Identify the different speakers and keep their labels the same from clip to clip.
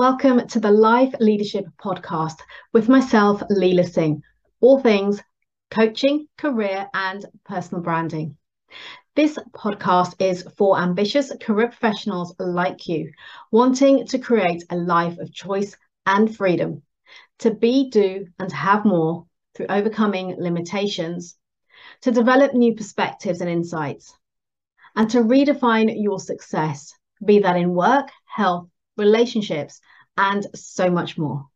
Speaker 1: Welcome to the Live Leadership Podcast with myself, Leela Singh, all things coaching, career, and personal branding. This podcast is for ambitious career professionals like you, wanting to create a life of choice and freedom, to be, do, and have more through overcoming limitations, to develop new perspectives and insights, and to redefine your success, be that in work, health, relationships, and so much more.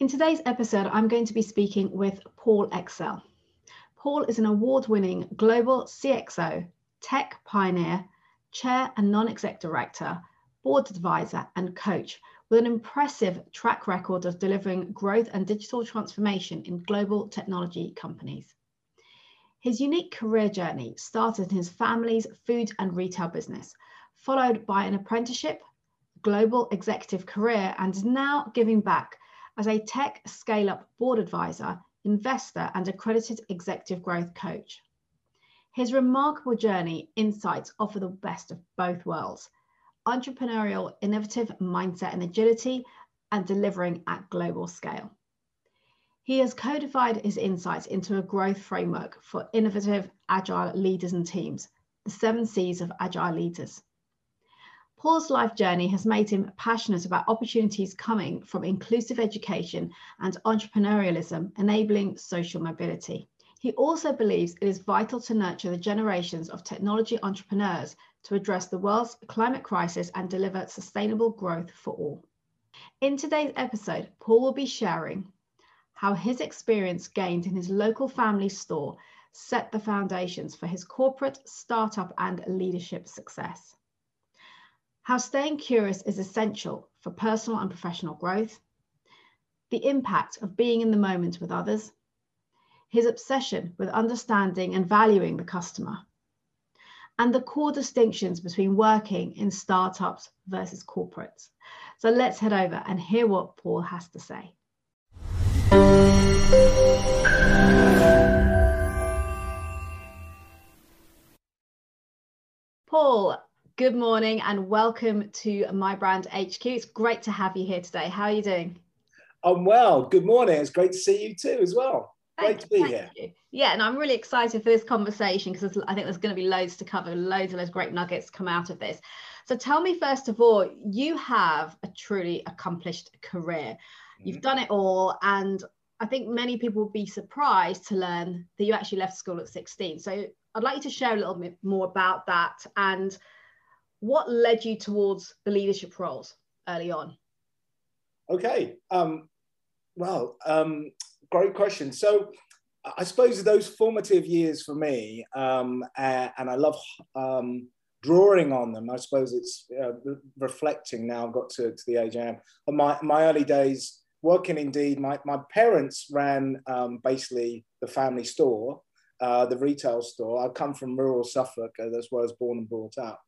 Speaker 1: In today's episode, I'm going to be speaking with Paul Excell. Paul is an award winning global CXO, tech pioneer, chair and non exec director, board advisor, and coach with an impressive track record of delivering growth and digital transformation in global technology companies. His unique career journey started in his family's food and retail business, followed by an apprenticeship, global executive career, and is now giving back as a tech scale up board advisor, investor, and accredited executive growth coach. His remarkable journey insights offer the best of both worlds entrepreneurial, innovative mindset and agility, and delivering at global scale. He has codified his insights into a growth framework for innovative, agile leaders and teams, the seven C's of agile leaders. Paul's life journey has made him passionate about opportunities coming from inclusive education and entrepreneurialism, enabling social mobility. He also believes it is vital to nurture the generations of technology entrepreneurs to address the world's climate crisis and deliver sustainable growth for all. In today's episode, Paul will be sharing how his experience gained in his local family store set the foundations for his corporate, startup, and leadership success how staying curious is essential for personal and professional growth, the impact of being in the moment with others, his obsession with understanding and valuing the customer, and the core distinctions between working in startups versus corporates. So let's head over and hear what Paul has to say. Paul, Good morning and welcome to mi-brand HQ. It's great to have you here today. How are you doing?
Speaker 2: I'm well. Good morning. It's great to see you too, as well. Great to be here.
Speaker 1: You. Yeah, and I'm really excited for this conversation because I think there's going to be loads to cover, loads of those great nuggets come out of this. So tell me, first of all, you have a truly accomplished career. You've mm-hmm. done it all, and I think many people will be surprised to learn that you actually left school at 16. So I'd like you to share a little bit more about that and what led you towards the leadership roles early on?
Speaker 2: Okay. Um, well, um, great question. So, I suppose those formative years for me, um, and, and, I love um, drawing on them. I suppose it's uh, reflecting now. I've got to, to the age I am. But my, my early days working, indeed, my, my parents ran um, basically the family store uh, the retail store. I come from rural Suffolk, uh, that's where I was born and brought up.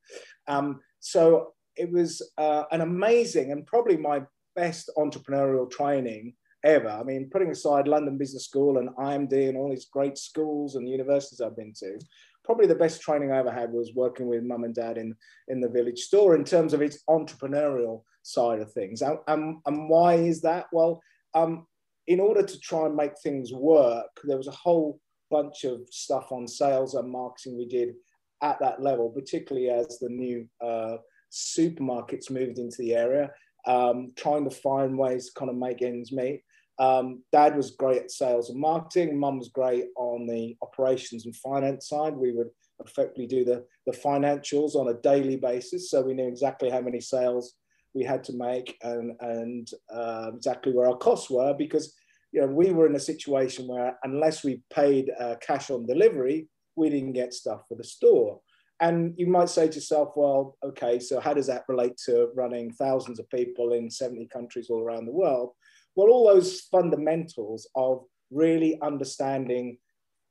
Speaker 2: Um, so it was uh, an amazing and probably my best entrepreneurial training ever. I mean, putting aside London Business School and IMD and all these great schools and universities I've been to, probably the best training I ever had was working with mum and dad in, in the village store in terms of its entrepreneurial side of things. And, and, and why is that? Well, um, in order to try and make things work, there was a whole bunch of stuff on sales and marketing we did at that level, particularly as the new uh, supermarkets moved into the area, um, trying to find ways to kind of make ends meet. Um, Dad was great at sales and marketing. Mum was great on the operations and finance side. We would effectively do the, the financials on a daily basis. So we knew exactly how many sales we had to make and, and uh, exactly where our costs were because you know, we were in a situation where unless we paid uh, cash on delivery, we didn't get stuff for the store. And you might say to yourself, well, okay, so how does that relate to running thousands of people in 70 countries all around the world? Well, all those fundamentals of really understanding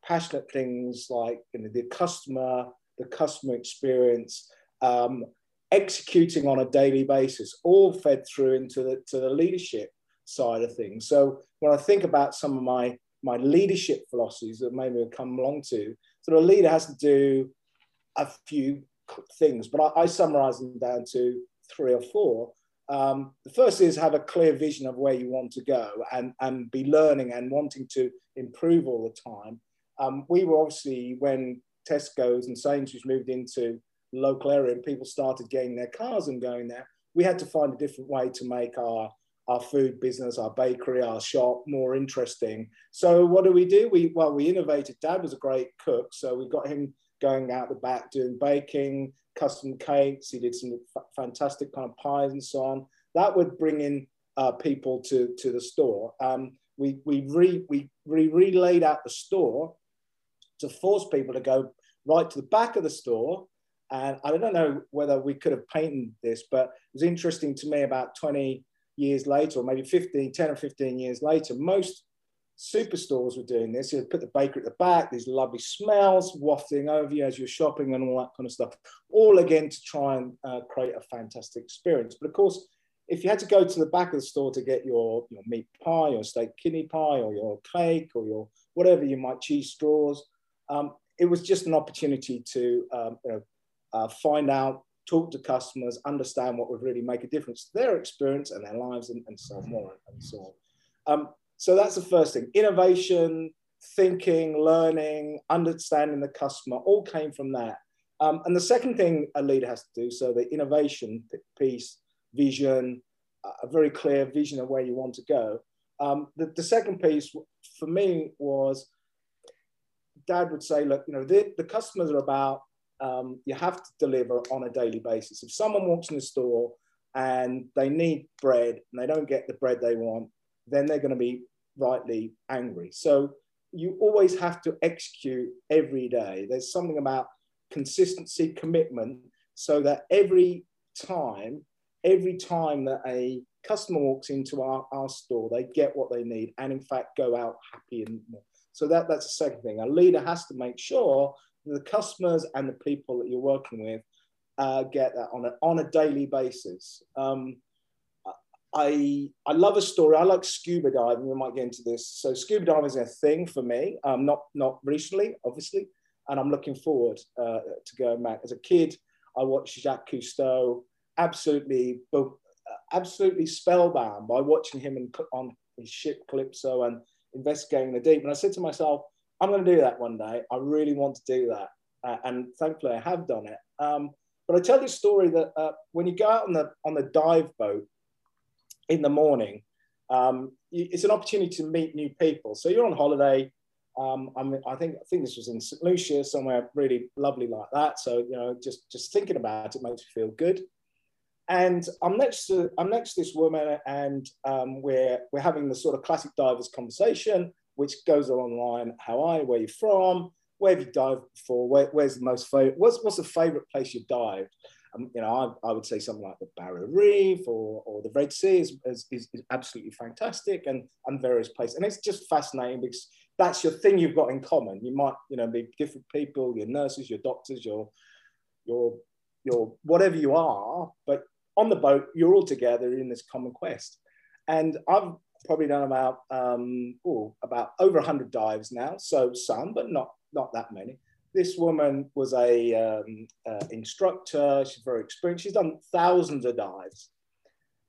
Speaker 2: passionate things like you know, the customer, the customer experience, um, executing on a daily basis, all fed through into the, to the leadership side of things. So when I think about some of my my leadership philosophies that maybe we'll come along to, so a leader has to do a few things, but I, I summarize them down to three or four. Um, the first is have a clear vision of where you want to go and, and be learning and wanting to improve all the time. Um, we were obviously, when Tesco's and Sainsbury's moved into local area and people started getting their cars and going there, we had to find a different way to make our, our food business, our bakery, our shop more interesting. So what do we do? We, well, we innovated. Dad was a great cook. So we got him going out the back doing baking, custom cakes. He did some fantastic kind of pies and so on. That would bring in uh, people to, to the store. Um, we, we, re, we re relayed out the store to force people to go right to the back of the store. And I don't know whether we could have painted this, but it was interesting to me about 20 years later, or maybe 15, 10 or 15 years later, most superstores were doing this. You put the baker at the back, these lovely smells wafting over you as you're shopping and all that kind of stuff, all again to try and uh, create a fantastic experience. But of course, if you had to go to the back of the store to get your, your meat pie or steak kidney pie or your cake or your whatever you might cheese straws, um, it was just an opportunity to um, you know, uh, find out, talk to customers, understand what would really make a difference to their experience and their lives and, and so on and so on. Um, so that's the first thing. Innovation, thinking, learning, understanding the customer, all came from that. Um, and the second thing a leader has to do, so the innovation piece, vision, a very clear vision of where you want to go. Um, the, the, second piece for me was dad would say, look, you know, the, the customers are about, um, you have to deliver on a daily basis. If someone walks in the store and they need bread and they don't get the bread they want, then they're going to be rightly angry. So you always have to execute every day. There's something about consistency, commitment, so that every time, every time that a customer walks into our, our store, they get what they need and in fact go out happy and so that, that's the second thing. A leader has to make sure the customers and the people that you're working with uh, get that on a, on a daily basis. Um, I I love a story. I like scuba diving. We might get into this. So scuba diving is a thing for me. Um, not not recently, obviously, and I'm looking forward uh, to going back. As a kid, I watched Jacques Cousteau. Absolutely, absolutely spellbound by watching him in, on his ship Calypso and investigating the deep. And I said to myself, I'm going to do that one day. I really want to do that, uh, and thankfully I have done it. Um, but I tell this story that uh, when you go out on the on the dive boat in the morning, um, it's an opportunity to meet new people. So you're on holiday. Um, I, mean, I think I think this was in St. Lucia, somewhere really lovely like that. So you know, just just thinking about it makes me feel good. And I'm next to I'm next to this woman, and um, we're we're having the sort of classic divers conversation, which goes along the line: How are you? Where you from? Where have you dived before? Where, where's the most favorite? What's what's the favorite place you've dived? Um, you know, I, I, would say something like the Barrier Reef or, or the Red Sea is, is, is, absolutely fantastic and, and various places. And it's just fascinating because that's your thing you've got in common. You might, you know, be different people, your nurses, your doctors, your, your, your whatever you are, but on the boat, you're all together in this common quest. And I've probably done about, um, oh, about over 100 dives now. So some, but not, not that many this woman was a um, uh, instructor. She's very experienced. She's done thousands of dives.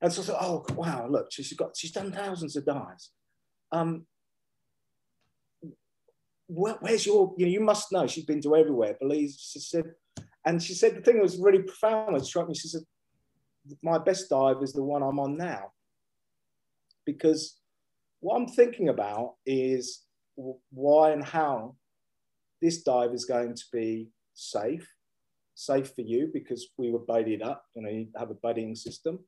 Speaker 2: And so I thought, oh, wow, look, she's got, she's done thousands of dives. Um, where, where's your, you know, you must know, she's been to everywhere, Belize, she said, and she said the thing that was really profound, it struck me, she said, my best dive is the one I'm on now. Because what I'm thinking about is why and how this dive is going to be safe, safe for you because we were buddied up, you know, you have a buddying system.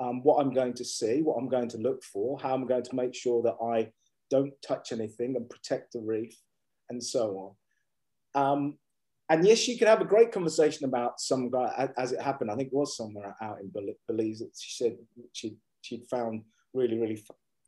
Speaker 2: Um, what I'm going to see, what I'm going to look for, how I'm going to make sure that I don't touch anything and protect the reef and so on. Um, and yes, you can have a great conversation about some guy, as it happened, I think it was somewhere out in Belize that she said she, she'd found really, really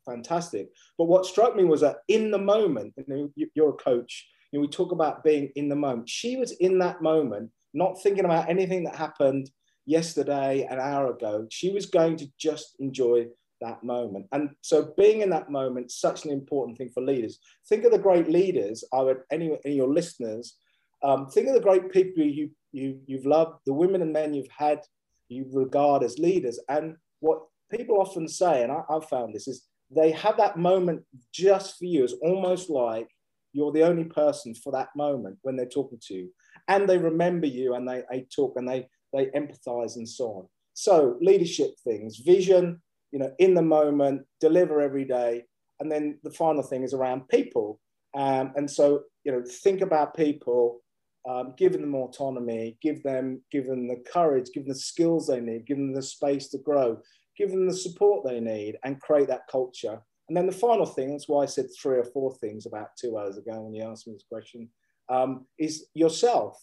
Speaker 2: fantastic. But what struck me was that in the moment, know, you're a coach, you know, we talk about being in the moment. She was in that moment, not thinking about anything that happened yesterday, an hour ago. She was going to just enjoy that moment. And so being in that moment, such an important thing for leaders. Think of the great leaders, I would, any, any your listeners, um, think of the great people you, you, you've loved, the women and men you've had, you regard as leaders. And what people often say, and I, have found this, is they have that moment just for you. It's almost like you're the only person for that moment when they're talking to you. And they remember you and they, they talk and they, they empathize and so on. So leadership things, vision, you know, in the moment, deliver every day. And then the final thing is around people. Um, and so, you know, think about people, um, give them autonomy, give them, give them the courage, give them the skills they need, give them the space to grow, give them the support they need, and create that culture. And then the final thing, that's why I said three or four things about two hours ago when you asked me this question, um, is yourself.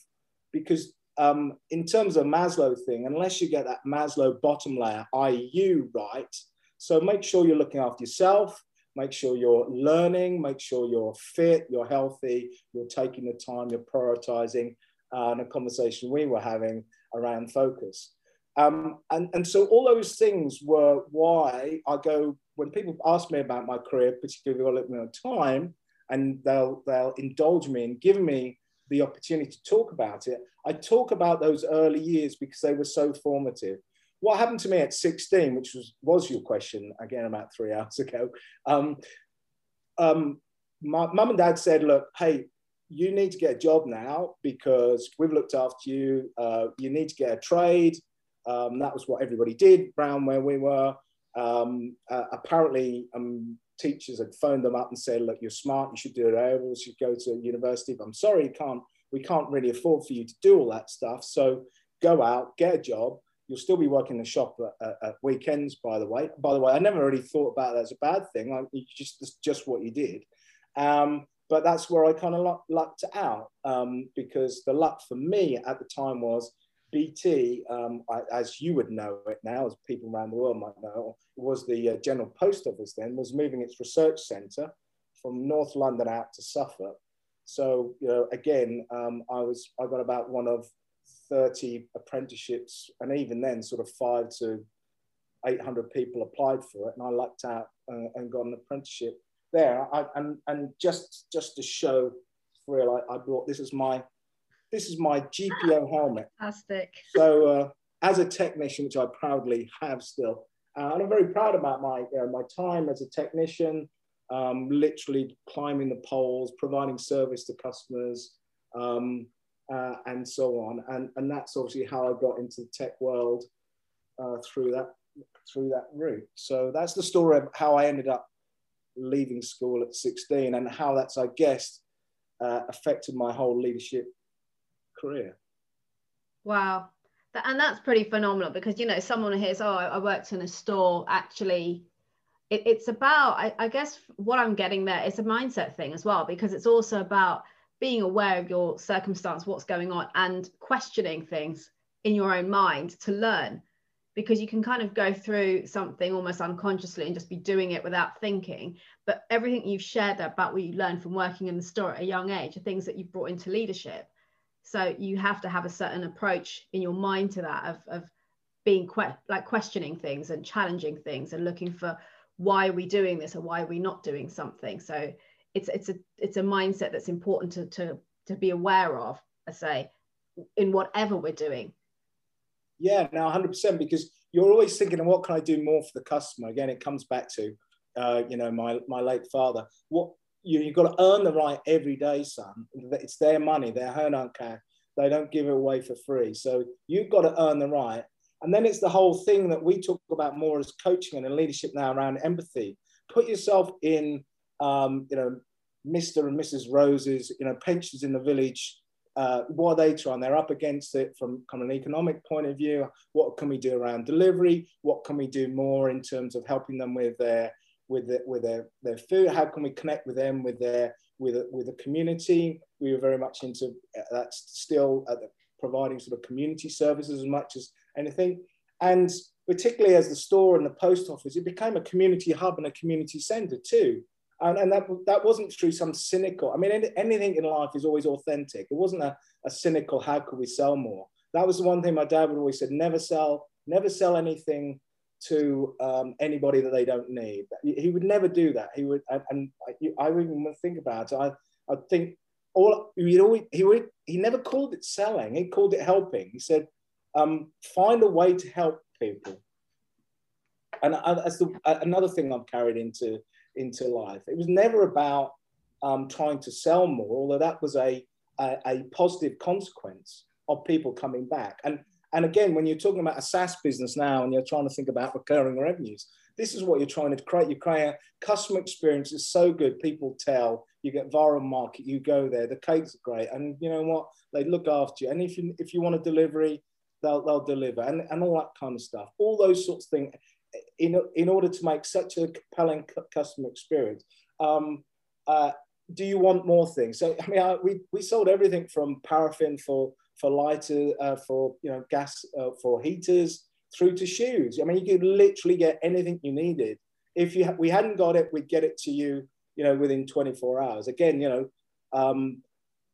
Speaker 2: Because um, in terms of Maslow thing, unless you get that Maslow bottom layer, i.e., you right, so make sure you're looking after yourself, make sure you're learning, make sure you're fit, you're healthy, you're taking the time, you're prioritizing, uh, and a conversation we were having around focus. Um, and, and so all those things were why I go, when people ask me about my career, particularly all at my time, and they'll, they'll indulge me and give me the opportunity to talk about it, I talk about those early years because they were so formative. What happened to me at 16, which was, was your question again about three hours ago, um, um, my mum and dad said, look, hey, you need to get a job now because we've looked after you. Uh, you need to get a trade. Um, that was what everybody did around where we were. Um, uh, apparently, um, teachers had phoned them up and said, "Look, you're smart. You should do it. You should go to university." But I'm sorry, can't. We can't really afford for you to do all that stuff. So go out, get a job. You'll still be working in the shop at, at, at weekends, by the way. By the way, I never really thought about that as a bad thing. Like, just just what you did. Um, but that's where I kind of lucked out um, because the luck for me at the time was BT, um, I, as you would know it now, as people around the world might know, was the uh, General Post Office then, was moving its research centre from North London out to Suffolk. So, you know, again, um, I was, I got about one of 30 apprenticeships, and even then, sort of five to 800 people applied for it, and I lucked out uh, and got an apprenticeship there. I, and, and just, just to show for real, I, I brought this is my this is my GPO helmet.
Speaker 1: Fantastic.
Speaker 2: So uh, as a technician, which I proudly have still, uh, and I'm very proud about my, my time as a technician, um, literally climbing the poles, providing service to customers, um, uh, and so on. And, and that's obviously how I got into the tech world uh, through that through that route. So that's the story of how I ended up leaving school at 16 and how that's, I guess, uh, affected my whole leadership career.
Speaker 1: Wow. And that's pretty phenomenal because, you know, someone hears, oh, I worked in a store. Actually, it, it's about, I, I guess, what I'm getting there is a mindset thing as well, because it's also about being aware of your circumstance, what's going on, and questioning things in your own mind to learn because you can kind of go through something almost unconsciously and just be doing it without thinking. But everything you've shared about what you learned from working in the store at a young age are things that you've brought into leadership. So you have to have a certain approach in your mind to that of, of being que- like questioning things and challenging things and looking for why are we doing this or why are we not doing something. So it's it's a it's a mindset that's important to to to be aware of. I say in whatever we're doing.
Speaker 2: Yeah, now 100% because you're always thinking, what can I do more for the customer? Again, it comes back to, uh, you know, my my late father. What you, you've got to earn the right every day, son. It's their money, their hard earned cash. They don't give it away for free. So you've got to earn the right. And then it's the whole thing that we talk about more as coaching and leadership now around empathy. Put yourself in, um, you know, Mr. and Mrs. Rose's, you know, pensions in the village. Uh, what are they trying? They're up against it from of an economic point of view. What can we do around delivery? What can we do more in terms of helping them with their with the, with their, their food? How can we connect with them with their with with the community? We were very much into uh, that's still uh, providing sort of community services as much as anything, and particularly as the store and the post office, it became a community hub and a community centre too. And, and that, that wasn't through some cynical, I mean, any, anything in life is always authentic. It wasn't a, a cynical, how could we sell more? That was the one thing my dad would always said, never sell, never sell anything to um, anybody that they don't need. He would never do that. He would, and, I, wouldn't even think about it. I, I think all you know, he would, he never called it selling. He called it helping. He said, um, find a way to help people. And as the, another thing I've carried into into life, it was never about um, trying to sell more, although that was a, a, a positive consequence of people coming back. And and again, when you're talking about a SaaS business now, and you're trying to think about recurring revenues, this is what you're trying to create. You create customer experience is so good. People tell you get viral market. You go there. The cakes are great, and you know what? They look after you. And if you if you want a delivery, they'll they'll deliver, and and all that kind of stuff. All those sorts of things. In, in order to make such a compelling customer experience, um, uh, do you want more things? So I mean, I, we we sold everything from paraffin for for lighter uh, for you know gas uh, for heaters through to shoes. I mean, you could literally get anything you needed. If you ha- we hadn't got it, we'd get it to you, you know, within 24 hours. Again, you know, um,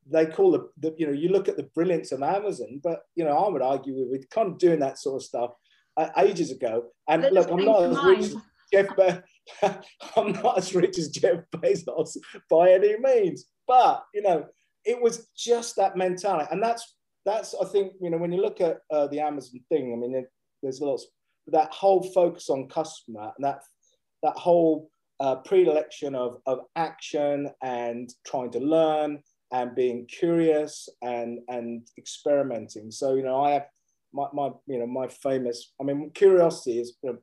Speaker 2: they call the, the, you know, you look at the brilliance of Amazon, but you know, I would argue we were kind of doing that sort of stuff uh, ages ago. And look, I'm not as rich as Jeff. Be- I'm not as rich as Jeff Bezos by any means, but you know, it was just that mentality, and that's that's I think you know when you look at uh, the Amazon thing. I mean, it, there's lots that whole focus on customer and that that whole uh, predilection of, of action and trying to learn and being curious and and experimenting. So you know, I have my, my you know my famous. I mean, curiosity is you know,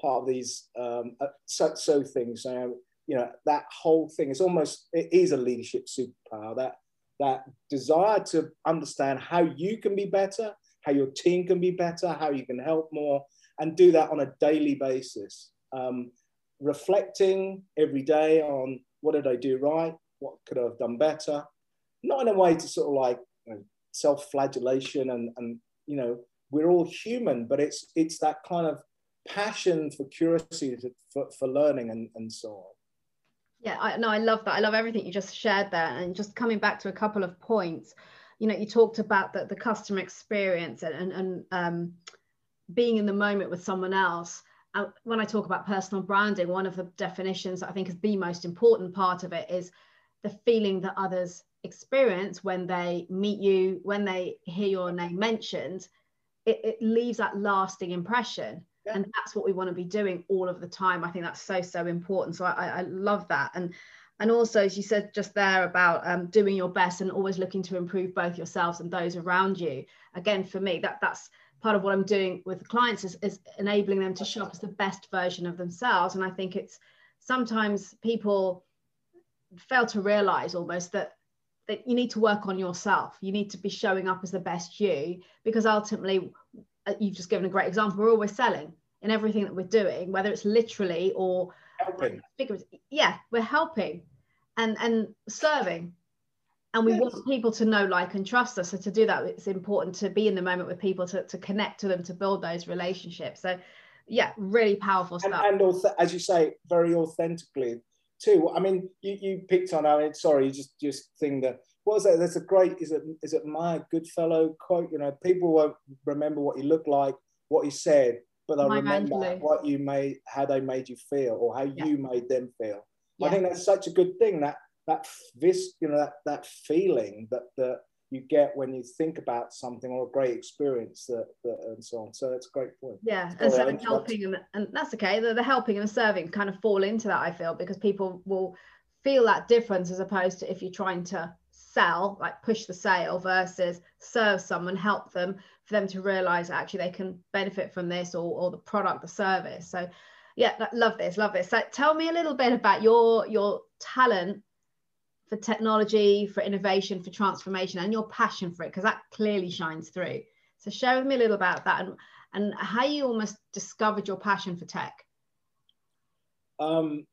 Speaker 2: part of these um, uh, so, so things. So, you know, that whole thing is almost it is a leadership superpower. That that desire to understand how you can be better how your team can be better, how you can help more, and do that on a daily basis. Um, reflecting every day on what did I do right, what could I have done better, not in a way to sort of like you know, self-flagellation and, and you know we're all human, but it's it's that kind of passion for curiosity for, for learning and, and so on.
Speaker 1: Yeah, I, no, I love that. I love everything you just shared there. And just coming back to a couple of points, you know you talked about the, the customer experience and, and, and um, being in the moment with someone else and when i talk about personal branding one of the definitions that i think is the most important part of it is the feeling that others experience when they meet you when they hear your name mentioned it, it leaves that lasting impression yeah. and that's what we want to be doing all of the time. I think that's so so important. So I, I love that. And and also as you said just there about um, doing your best and always looking to improve both yourselves and those around you. Again for me that that's part of what i'm doing with clients is, is enabling them to show up as the best version of themselves. And i think it's sometimes people fail to realize almost that that you need to work on yourself. You need to be showing up as the best you because ultimately Uh, you've just given a great example. We're always selling in everything that we're doing whether it's literally or
Speaker 2: helping.
Speaker 1: yeah we're helping and and serving. And we yes. want people to know like and trust us. So to do that it's important to be in the moment with people to, to connect to them to build those relationships. So yeah really powerful stuff.
Speaker 2: and, and as you say very authentically too. I mean you, you picked on i mean sorry you just just think that what was that there's a great is it is it Maya Angelou quote you know people won't remember what he looked like what he said but they'll remember what you made how they made you feel or how yeah. you made them feel yeah. I think that's such a good thing that that this you know that that feeling that that you get when you think about something or a great experience that, that and so on. So that's a great point.
Speaker 1: Yeah, and so helping and, and that's okay. The, the helping and serving kind of fall into that. I feel because people will feel that difference as opposed to if you're trying to sell, like push the sale versus serve someone, help them for them to realize actually they can benefit from this or, or the product, the service. So yeah love this love this. So tell me a little bit about your your talent for technology for innovation for transformation and your passion for it because that clearly shines through. So share with me a little about that and and how you almost discovered your passion for tech.
Speaker 2: Um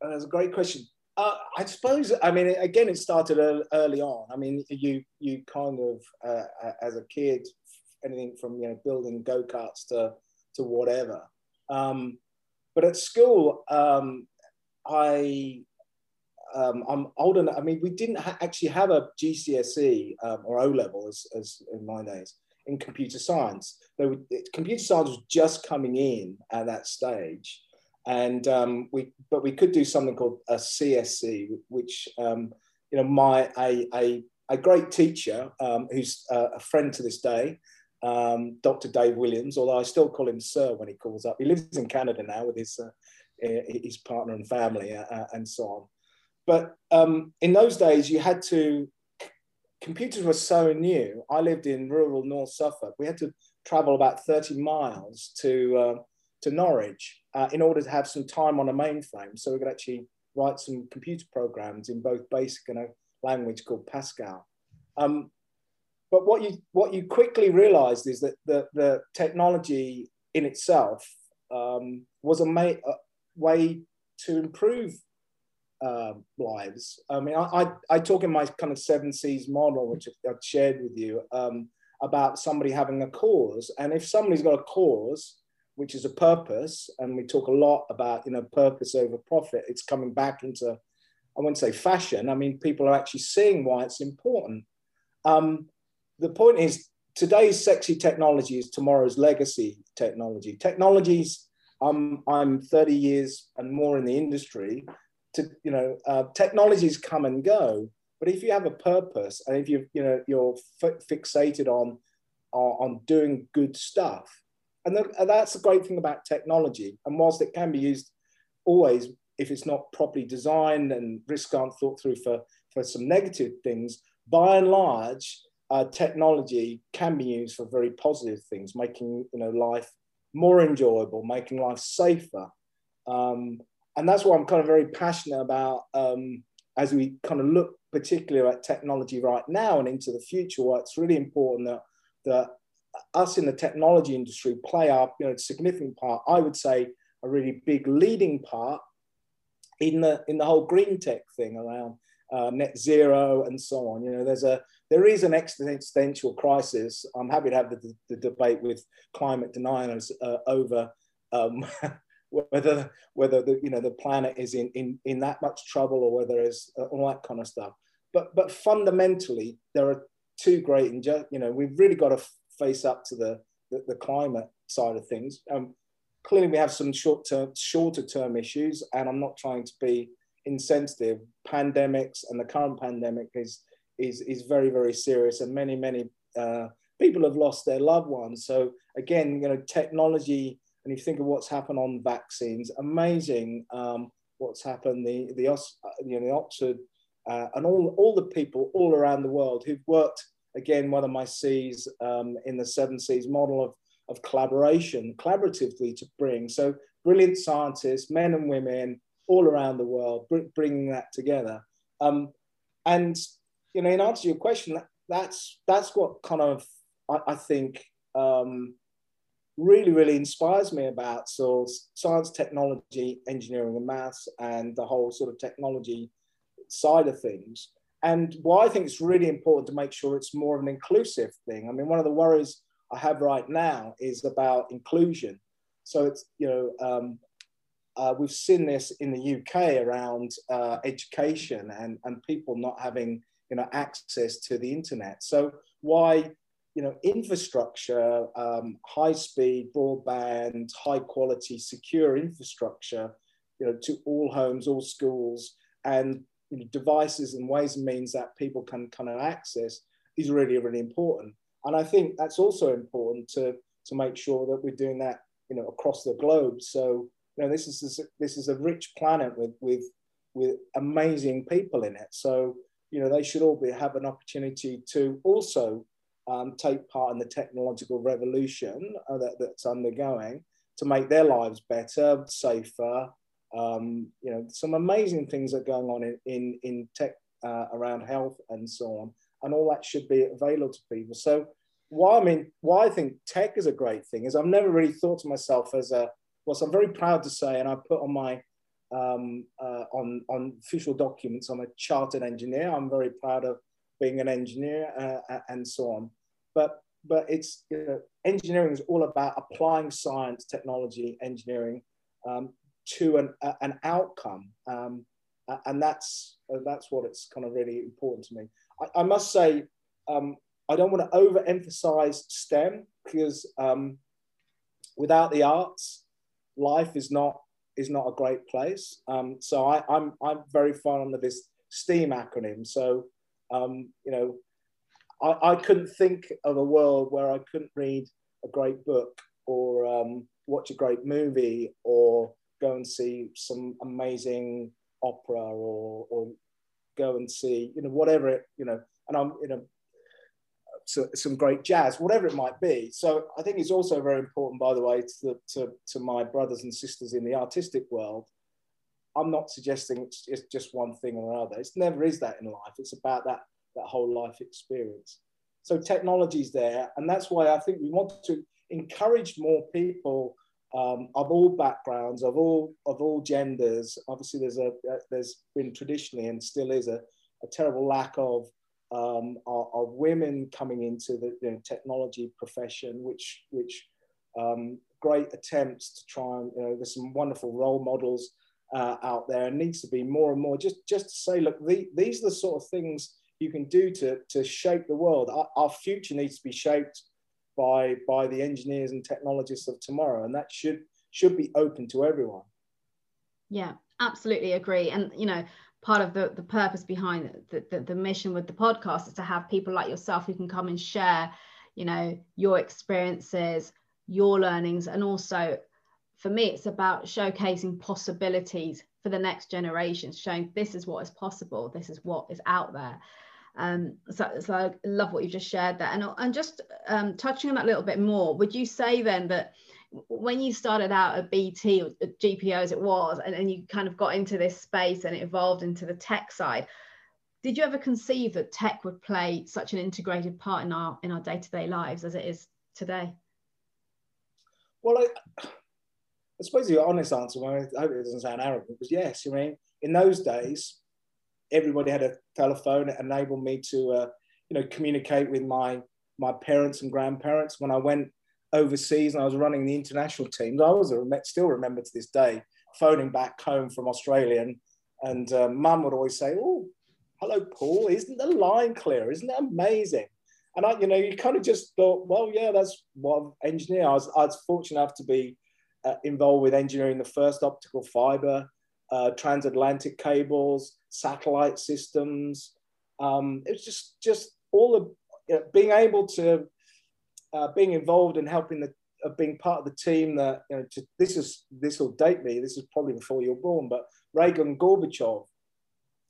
Speaker 2: that's a great question uh, I suppose. I mean, again, it started early on. I mean, you you kind of uh, as a kid, anything from you know building go karts to to whatever. Um, but at school, um, I um, I'm old enough. I mean, we didn't ha- actually have a GCSE um, or O level as, as in my days in computer science. Were, computer science was just coming in at that stage, and um, we but we could do something called a CSE, which um, you know my a, a, a great teacher um, who's uh, a friend to this day um, Dr. Dave Williams, although I still call him Sir when he calls up. He lives in Canada now with his, uh, his partner and family uh, uh, and so on. But um, in those days, you had to, computers were so new. I lived in rural North Suffolk. We had to travel about 30 miles to, uh, to Norwich uh, in order to have some time on a mainframe so we could actually write some computer programs in both BASIC and a language called Pascal. Um, but what you what you quickly realized is that the, the technology in itself um, was a, a, way to improve uh, lives. I mean, I, I, I, talk in my kind of seven C's model, which I've shared with you, um, about somebody having a cause. And if somebody's got a cause, which is a purpose, and we talk a lot about, you know, purpose over profit, it's coming back into, I wouldn't say fashion. I mean, people are actually seeing why it's important. Um, the point is, today's sexy technology is tomorrow's legacy technology. Technologies, um, I'm 30 years and more in the industry. To you know, uh, technologies come and go, but if you have a purpose and if you you know you're fixated on on doing good stuff, and, that's the great thing about technology. And whilst it can be used always, if it's not properly designed and risks aren't thought through for for some negative things, by and large, uh, technology can be used for very positive things, making you know life more enjoyable, making life safer. Um, and that's what I'm kind of very passionate about um, as we kind of look particularly at technology right now and into the future. Where it's really important that that us in the technology industry play our you know a significant part. I would say a really big leading part in the in the whole green tech thing around uh, net zero and so on. You know, there's a there is an existential crisis. I'm happy to have the, the debate with climate deniers uh, over um, whether whether the you know the planet is in in, in that much trouble or whether it's uh, all that kind of stuff. But but fundamentally, there are two great you know we've really got to face up to the the, the climate side of things. Um, clearly, we have some short term shorter term issues, and I'm not trying to be insensitive. Pandemics and the current pandemic is is is very very serious, and many many uh, people have lost their loved ones. So again, you know, technology, and you think of what's happened on vaccines, amazing um, what's happened. The the you know the Oxford uh, and all all the people all around the world who've worked. Again, one of my C's um, in the seven C's model of of collaboration, collaboratively to bring. So brilliant scientists, men and women, all around the world, br- bringing that together. Um, and you know, in answer to your question, that, that's that's what kind of I, I think um, really really inspires me about so science, technology, engineering, and maths, and the whole sort of technology side of things. And why I think it's really important to make sure it's more of an inclusive thing. I mean, one of the worries I have right now is about inclusion. So it's you know um, uh, we've seen this in the UK around uh, education and, and people not having you know, access to the internet. So why you know, infrastructure, um, high speed broadband, high quality, secure infrastructure, you know, to all homes, all schools, and you know, devices and ways and means that people can kind of access is really, really important. And I think that's also important to, to make sure that we're doing that, you know, across the globe. So you know, this is this is a rich planet with with with amazing people in it. So you know, they should all be have an opportunity to also um, take part in the technological revolution uh, that, that's undergoing to make their lives better, safer. Um, you know, some amazing things are going on in in, in tech uh, around health and so on, and all that should be available to people. So why I mean, why I think tech is a great thing is I've never really thought to myself as a well, so I'm very proud to say, and I put on my um, uh, on on official documents, I'm a chartered engineer. I'm very proud of being an engineer uh, and so on. But but it's you know, engineering is all about applying science, technology, engineering um, to an an outcome, um, and that's that's what it's kind of really important to me. I, I must say. Um, I don't want to overemphasize STEM because um, without the arts, life is not is not a great place. Um, so I, I'm, I'm very fond of this STEAM acronym. So um, you know, I, I couldn't think of a world where I couldn't read a great book or um, watch a great movie or go and see some amazing opera or, or go and see, you know, whatever it, you know, and I'm, you know, so, some great jazz, whatever it might be. So I think it's also very important, by the way, to, to, to my brothers and sisters in the artistic world. I'm not suggesting it's, it's just one thing or another. It never is that in life. It's about that, that whole life experience. So technology's there. And that's why I think we want to encourage more people um, of all backgrounds, of all of all genders. Obviously, there's a, a there's been traditionally and still is a, a terrible lack of, um, of, of women coming into the you know, technology profession, which which um, great attempts to try and you know there's some wonderful role models uh, out there, and needs to be more and more. Just just to say, look, the, these are the sort of things you can do to to shape the world. Our, our future needs to be shaped by by the engineers and technologists of tomorrow. And that should should be open to everyone.
Speaker 1: Yeah absolutely agree. And you know part of the the purpose behind the, the, the mission with the podcast is to have people like yourself who can come and share you know your experiences your learnings. And also for me it's about showcasing possibilities for the next generations showing this is what is possible this is what is out there um, so, so I love what you've just shared there. And, and just um, touching on that a little bit more, would you say then that when you started out at BT or at GPO as it was, and, and you kind of got into this space and it evolved into the tech side, did you ever conceive that tech would play such an integrated part in our in our day-to-day lives as it is today?
Speaker 2: Well, I, I suppose the honest answer, I hope it doesn't sound arrogant, was yes. I mean, in those days, everybody had a telephone. It enabled me to, uh, you know, communicate with my my parents and grandparents. When I went overseas and I was running the international teams, I was still remember to this day phoning back home from Australia, and, and uh, Mum would always say, "Oh, hello, Paul. Isn't the line clear? Isn't that amazing?" And I, you know, you kind of just thought, well, yeah, that's what engineer. I was, I was fortunate enough to be uh, involved with engineering the first optical fiber uh, transatlantic cables, satellite systems. Um, it was just just all the you know, being able to uh, being involved in helping the uh, being part of the team that you know to, this is this will date me. This is probably before you're born, but Reagan Gorbachev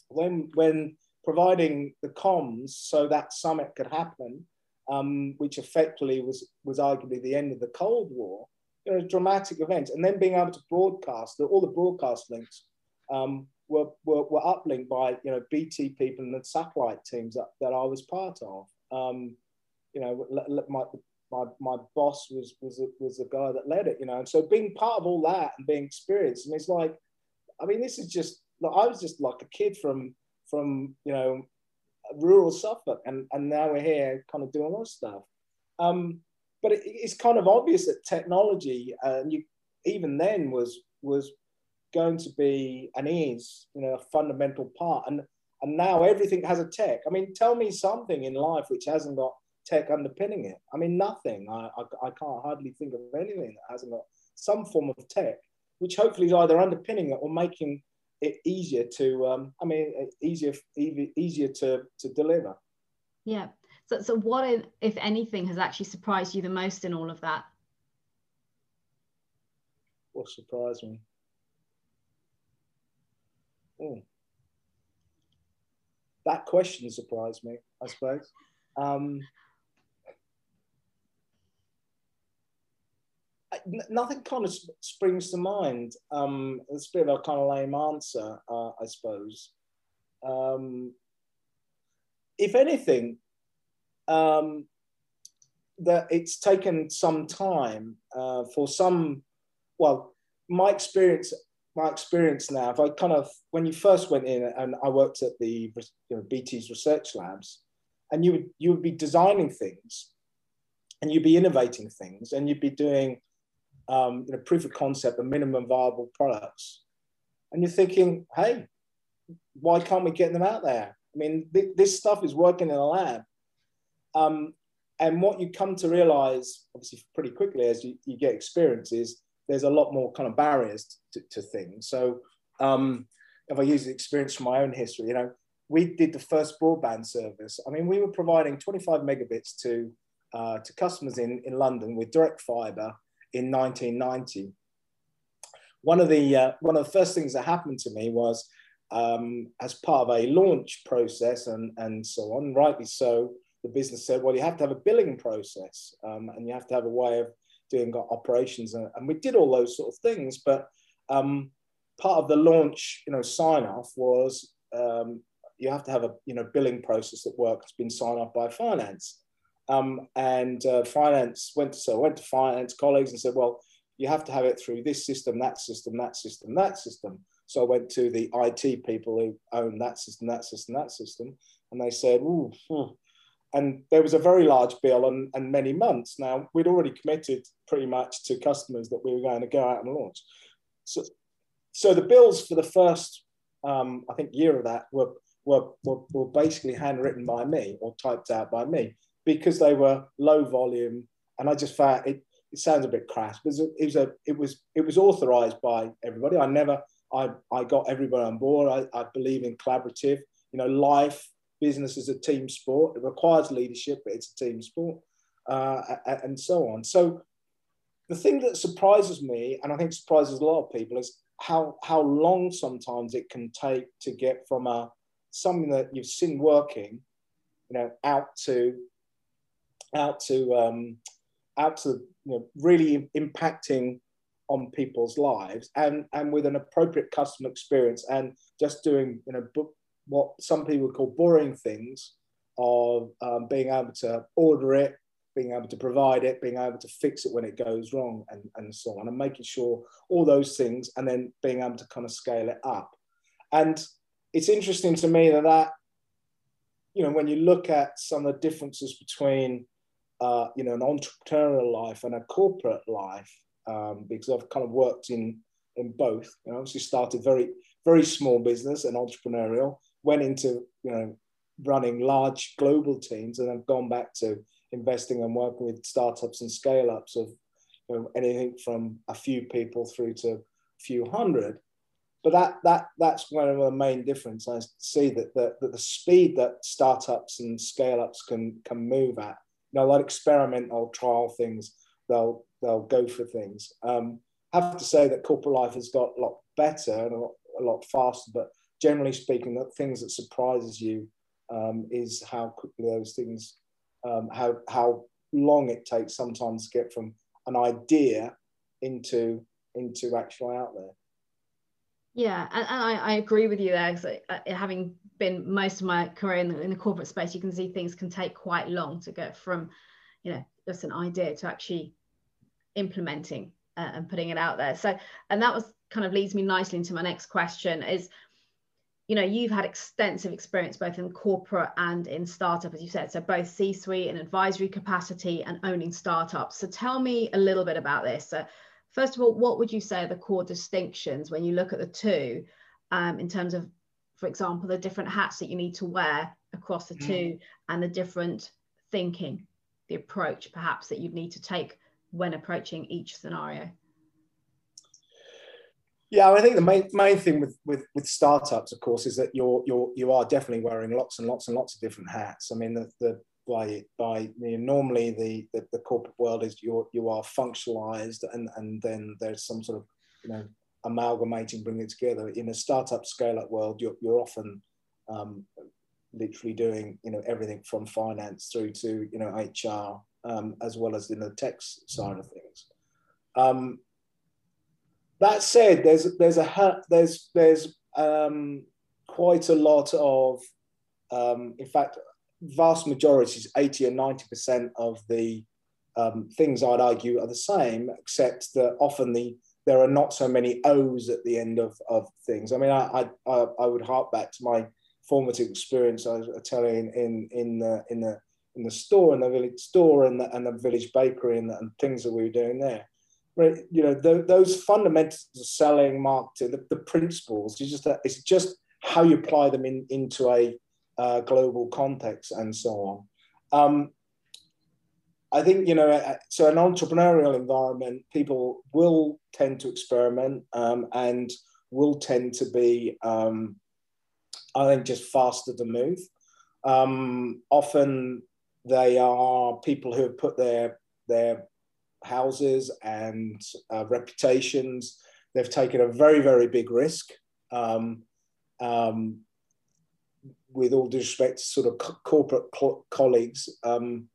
Speaker 2: when when providing the comms so that summit could happen, um, which effectively was was arguably the end of the Cold War you know, dramatic events, and then being able to broadcast all the broadcast links um, were, were, were uplinked by you know BT people and the satellite teams that, that I was part of. Um, you know, my, my, my boss was was was the guy that led it. You know, and so being part of all that and being experienced, and it's like, I mean, this is just like, I was just like a kid from from you know rural Suffolk, and and now we're here kind of doing all this stuff. Um, but it, it's kind of obvious that technology, you even then was was going to be and is you know a fundamental part. And and now everything has a tech. I mean tell me something in life which hasn't got tech underpinning it. I mean nothing. I i, I can't hardly think of anything that hasn't got some form of tech which hopefully is either underpinning it or making it easier to um, i mean easier easier to to deliver.
Speaker 1: Yeah. So, so what if if anything has actually surprised you the most in all of that?
Speaker 2: What surprised me Hmm. That question surprised me, I suppose. Um, nothing kind of springs to mind. Um, it's a bit of a kind of lame answer, uh, I suppose. Um, if anything, um, that it's taken some time uh, for some, well, my experience my experience now, if I kind of, when you first went in and I worked at the you know, BT's research labs, and you would, you would be designing things and you'd be innovating things and you'd be doing um, you know, proof of concept and minimum viable products. And you're thinking, hey, why can't we get them out there? I mean, th- this stuff is working in a lab. Um, and what you come to realize, obviously, pretty quickly as you, you get experience, is there's a lot more kind of barriers to, to things. So um, if I use the experience from my own history, you know, we did the first broadband service. I mean, we were providing 25 megabits to uh, to customers in, in London with direct fiber in 1990. One of the uh, one of the first things that happened to me was um, as part of a launch process and, and so on, rightly so, the business said, well, you have to have a billing process um, and you have to have a way of doing operations. And, and we did all those sort of things. But um, part of the launch, you know, sign off was um, you have to have a, you know, billing process that works, been signed off by finance. Um, and uh, finance went to, so I went to finance colleagues and said, well, you have to have it through this system, that system, that system, that system. So I went to the IT people who own that system, that system, that system, and they said, ooh, and there was a very large bill and, and many months. Now we'd already committed pretty much to customers that we were going to go out and launch. So, so the bills for the first, um, I think, year of that were, were, were, were basically handwritten by me or typed out by me because they were low volume. And I just found it, it sounds a bit crass, but it was, a, it was, it was authorized by everybody. I never, I, I got everybody on board. I, I believe in collaborative, you know, life, business is a team sport. It requires leadership, but it's a team sport, uh, and so on. So the thing that surprises me, and I think surprises a lot of people, is how how long sometimes it can take to get from a something that you've seen working, you know, out to out to um, out to you know, really impacting on people's lives and and with an appropriate customer experience and just doing you know what some people would call boring things of um, being able to order it being able to provide it, being able to fix it when it goes wrong, and, and so on, and making sure all those things, and then being able to kind of scale it up. And it's interesting to me that that, you know, when you look at some of the differences between, uh, you know, an entrepreneurial life and a corporate life, um, because I've kind of worked in in both. You know, obviously started very very small business and entrepreneurial, went into you know running large global teams, and I've gone back to investing and working with startups and scale ups of you know, anything from a few people through to a few hundred. But that that that's one of the main difference. I see that the, that the speed that startups and scale ups can can move at. You know, they'll experiment, they'll trial things, they'll they'll go for things. Um, I have to say that corporate life has got a lot better and a lot, a lot faster, but generally speaking, the things that surprises you um, is how quickly those things um, how how long it takes sometimes to get from an idea into into actually out there.
Speaker 1: Yeah, and, and I, I, agree with you there. Because uh, having been most of my career in the, in the corporate space, you can see things can take quite long to get from, you know, just an idea to actually implementing uh, and putting it out there. So, and that was kind of leads me nicely into my next question: is you know you've had extensive experience both in corporate and in startup as you said. So both c-suite and advisory capacity and owning startups. So tell me a little bit about this. So first of all what would you say are the core distinctions when you look at the two um, in terms of for example the different hats that you need to wear across the mm. two and the different thinking the approach perhaps that you'd need to take when approaching each scenario
Speaker 2: yeah, I think the main main thing with, with with startups, of course, is that you're you're you are definitely wearing lots and lots and lots of different hats. I mean, the, the by by you know, normally the, the, the corporate world is you you are functionalized, and and then there's some sort of you know amalgamating, bringing it together. In a startup scale up world, you're you're often um, literally doing you know everything from finance through to you know HR um, as well as in the tech side of things. Um, that said, there's there's a there's there's um, quite a lot of, um, in fact, vast majorities, 80 or 90 percent of the um, things I'd argue are the same, except that often the there are not so many O's at the end of, of things. I mean, I, I, I would hark back to my formative experience. I was telling in in the in the in the store, in the village store, and the, and the village bakery, and, the, and things that we were doing there you know, those fundamentals of selling, marketing, the, the principles, it's just, it's just how you apply them in, into a uh, global context and so on. Um, I think, you know, uh, so an entrepreneurial environment, people will tend to experiment um, and will tend to be, um, I think just faster to move. Um, often they are people who have put their their houses and uh, reputations. They've taken a very very big risk. Um, um, with all due respect to sort of co- corporate co- colleagues, um,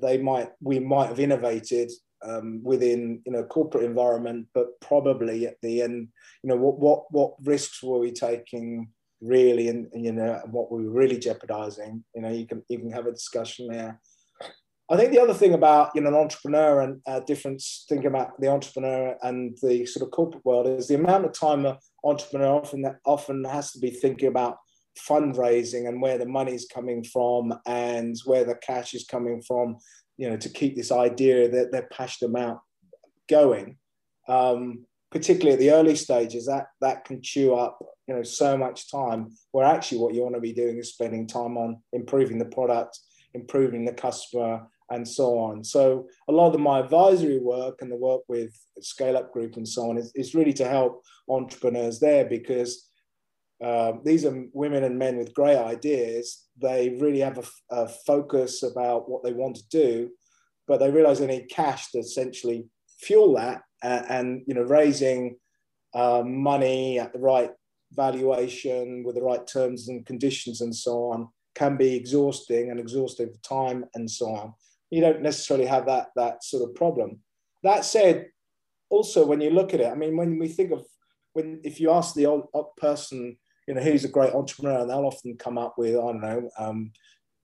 Speaker 2: they might we might have innovated um, within you know corporate environment, but probably at the end, you know what what what risks were we taking really, and, and you know what were we were really jeopardizing. You know you can you can have a discussion there. I think the other thing about you know an entrepreneur and uh, difference thinking about the entrepreneur and the sort of corporate world is the amount of time an entrepreneur often often has to be thinking about fundraising and where the money's coming from and where the cash is coming from, you know, to keep this idea that they're passionate about going. Um, particularly at the early stages, that that can chew up, you know, so much time. Where actually, what you want to be doing is spending time on improving the product, improving the customer, and so on. So a lot of my advisory work and the work with Scale Up Group and so on is, is really to help entrepreneurs there because um, these are women and men with great ideas. They really have a, a, focus about what they want to do, but they realize they need cash to essentially fuel that. Uh, and you know, raising uh, money at the right valuation with the right terms and conditions and so on can be exhausting and exhaustive time and so on. You don't necessarily have that that sort of problem. That said, also when you look at it, I mean, when we think of when if you ask the old person you know, who's a great entrepreneur, and they'll often come up with, I don't know, um,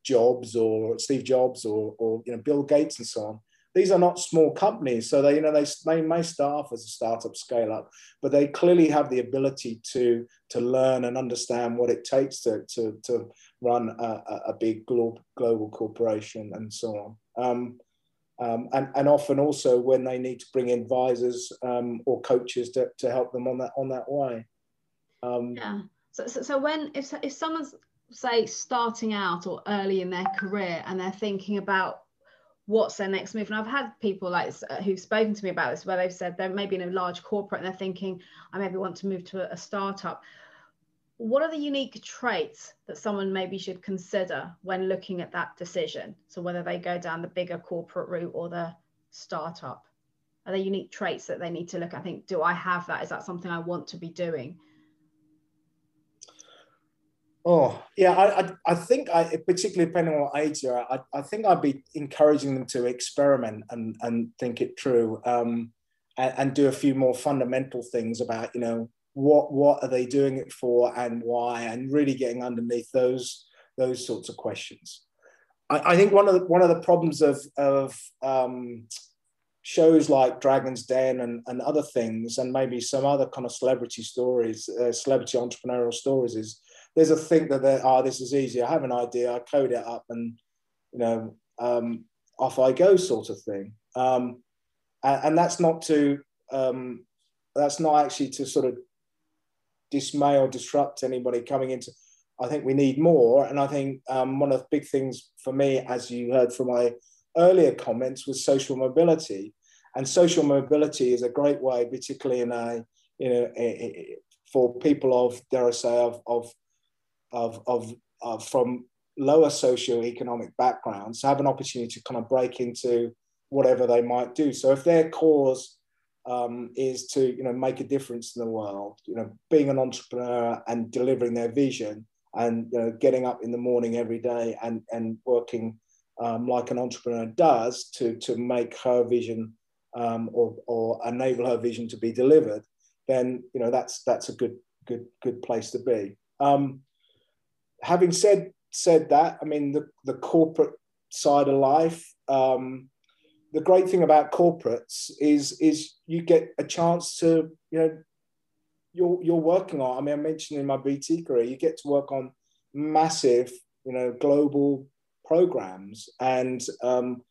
Speaker 2: Jobs or Steve Jobs or, or, you know, Bill Gates and so on. These are not small companies, so they, you know, they, they may start as a startup scale up, but they clearly have the ability to to learn and understand what it takes to to, to run a, a big global global corporation and so on. Um, um, and, and often also when they need to bring advisors um, or coaches to, to help them on that on that way.
Speaker 1: Um, yeah. So, so, so when if if someone's say starting out or early in their career and they're thinking about what's their next move and i've had people like uh, who've spoken to me about this where they've said they're maybe in a large corporate and they're thinking i maybe want to move to a, a startup what are the unique traits that someone maybe should consider when looking at that decision so whether they go down the bigger corporate route or the startup are there unique traits that they need to look at? i think do i have that is that something i want to be doing
Speaker 2: Oh yeah, I, I, I think I particularly depending on what age at, I, I think I'd be encouraging them to experiment and and think it through, um, and, and do a few more fundamental things about you know what what are they doing it for and why, and really getting underneath those those sorts of questions. I, I think one of the one of the problems of of um, shows like Dragon's Den and, and other things, and maybe some other kind of celebrity stories, uh, celebrity entrepreneurial stories, is there's a think that they oh this is easy. I have an idea. I code it up and you know um, off i go sort of thing. Um, and, and, that's not to um, that's not actually to sort of dismay or disrupt anybody coming into i think we need more and i think um, one of the big things for me as you heard from my earlier comments was social mobility and social mobility is a great way particularly in a you know a, a, for people of dare i say of, of of, of, of from lower socioeconomic backgrounds have an opportunity to kind of break into whatever they might do. So if their cause um, is to you know make a difference in the world, you know, being an entrepreneur and delivering their vision, and you know getting up in the morning every day and and working um, like an entrepreneur does to to make her vision um, or or enable her vision to be delivered, then you know that's that's a good good good place to be. Um, having said said that, I mean the, the corporate side of life. Um, the great thing about corporates is is you get a chance to you know you're you're working on. I mean, I mentioned in my BT career, you get to work on massive you know global programs, and um,